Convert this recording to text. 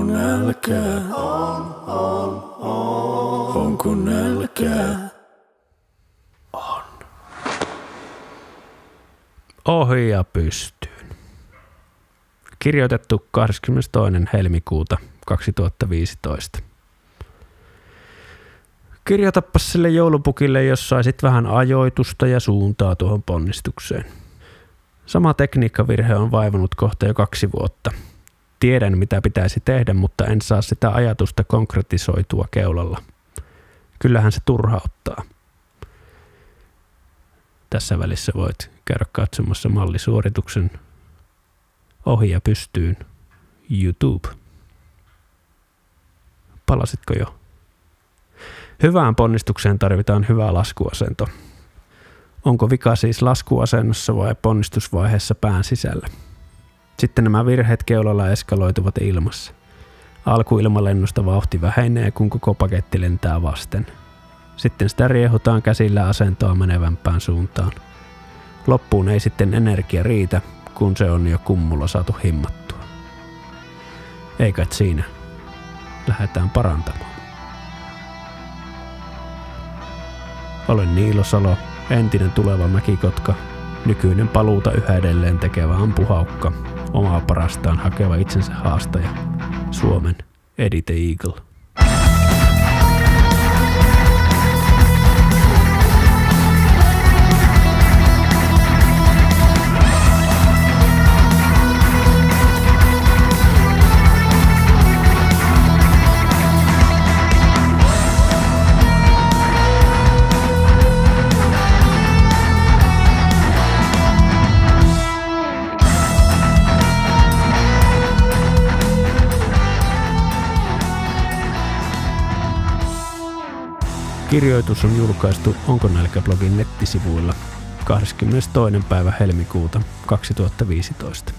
nälkää? On, on, on. Onko nälkää? Ohi ja pystyyn. Kirjoitettu 22. helmikuuta 2015. Kirjoitappas sille joulupukille, jos saisit vähän ajoitusta ja suuntaa tuohon ponnistukseen. Sama tekniikkavirhe on vaivannut kohta jo kaksi vuotta. Tiedän, mitä pitäisi tehdä, mutta en saa sitä ajatusta konkretisoitua keulalla. Kyllähän se turhauttaa. Tässä välissä voit käydä katsomassa mallisuorituksen ohi ja pystyyn YouTube. Palasitko jo? Hyvään ponnistukseen tarvitaan hyvä laskuasento. Onko vika siis laskuasennossa vai ponnistusvaiheessa pään sisällä? Sitten nämä virheet keulalla eskaloituvat ilmassa. Alkuilmalennosta vauhti vähenee, kun koko paketti lentää vasten. Sitten sitä riehutaan käsillä asentoa menevämpään suuntaan. Loppuun ei sitten energia riitä, kun se on jo kummulla saatu himmattua. Eikä siinä. Lähdetään parantamaan. Olen Niilo Salo, entinen tuleva mäkikotka, nykyinen paluuta yhä edelleen tekevä ampuhaukka, omaa parastaan hakeva itsensä haastaja, Suomen Eddie the Eagle. Kirjoitus on julkaistu Onko nälkä-blogin nettisivuilla 22. päivä helmikuuta 2015.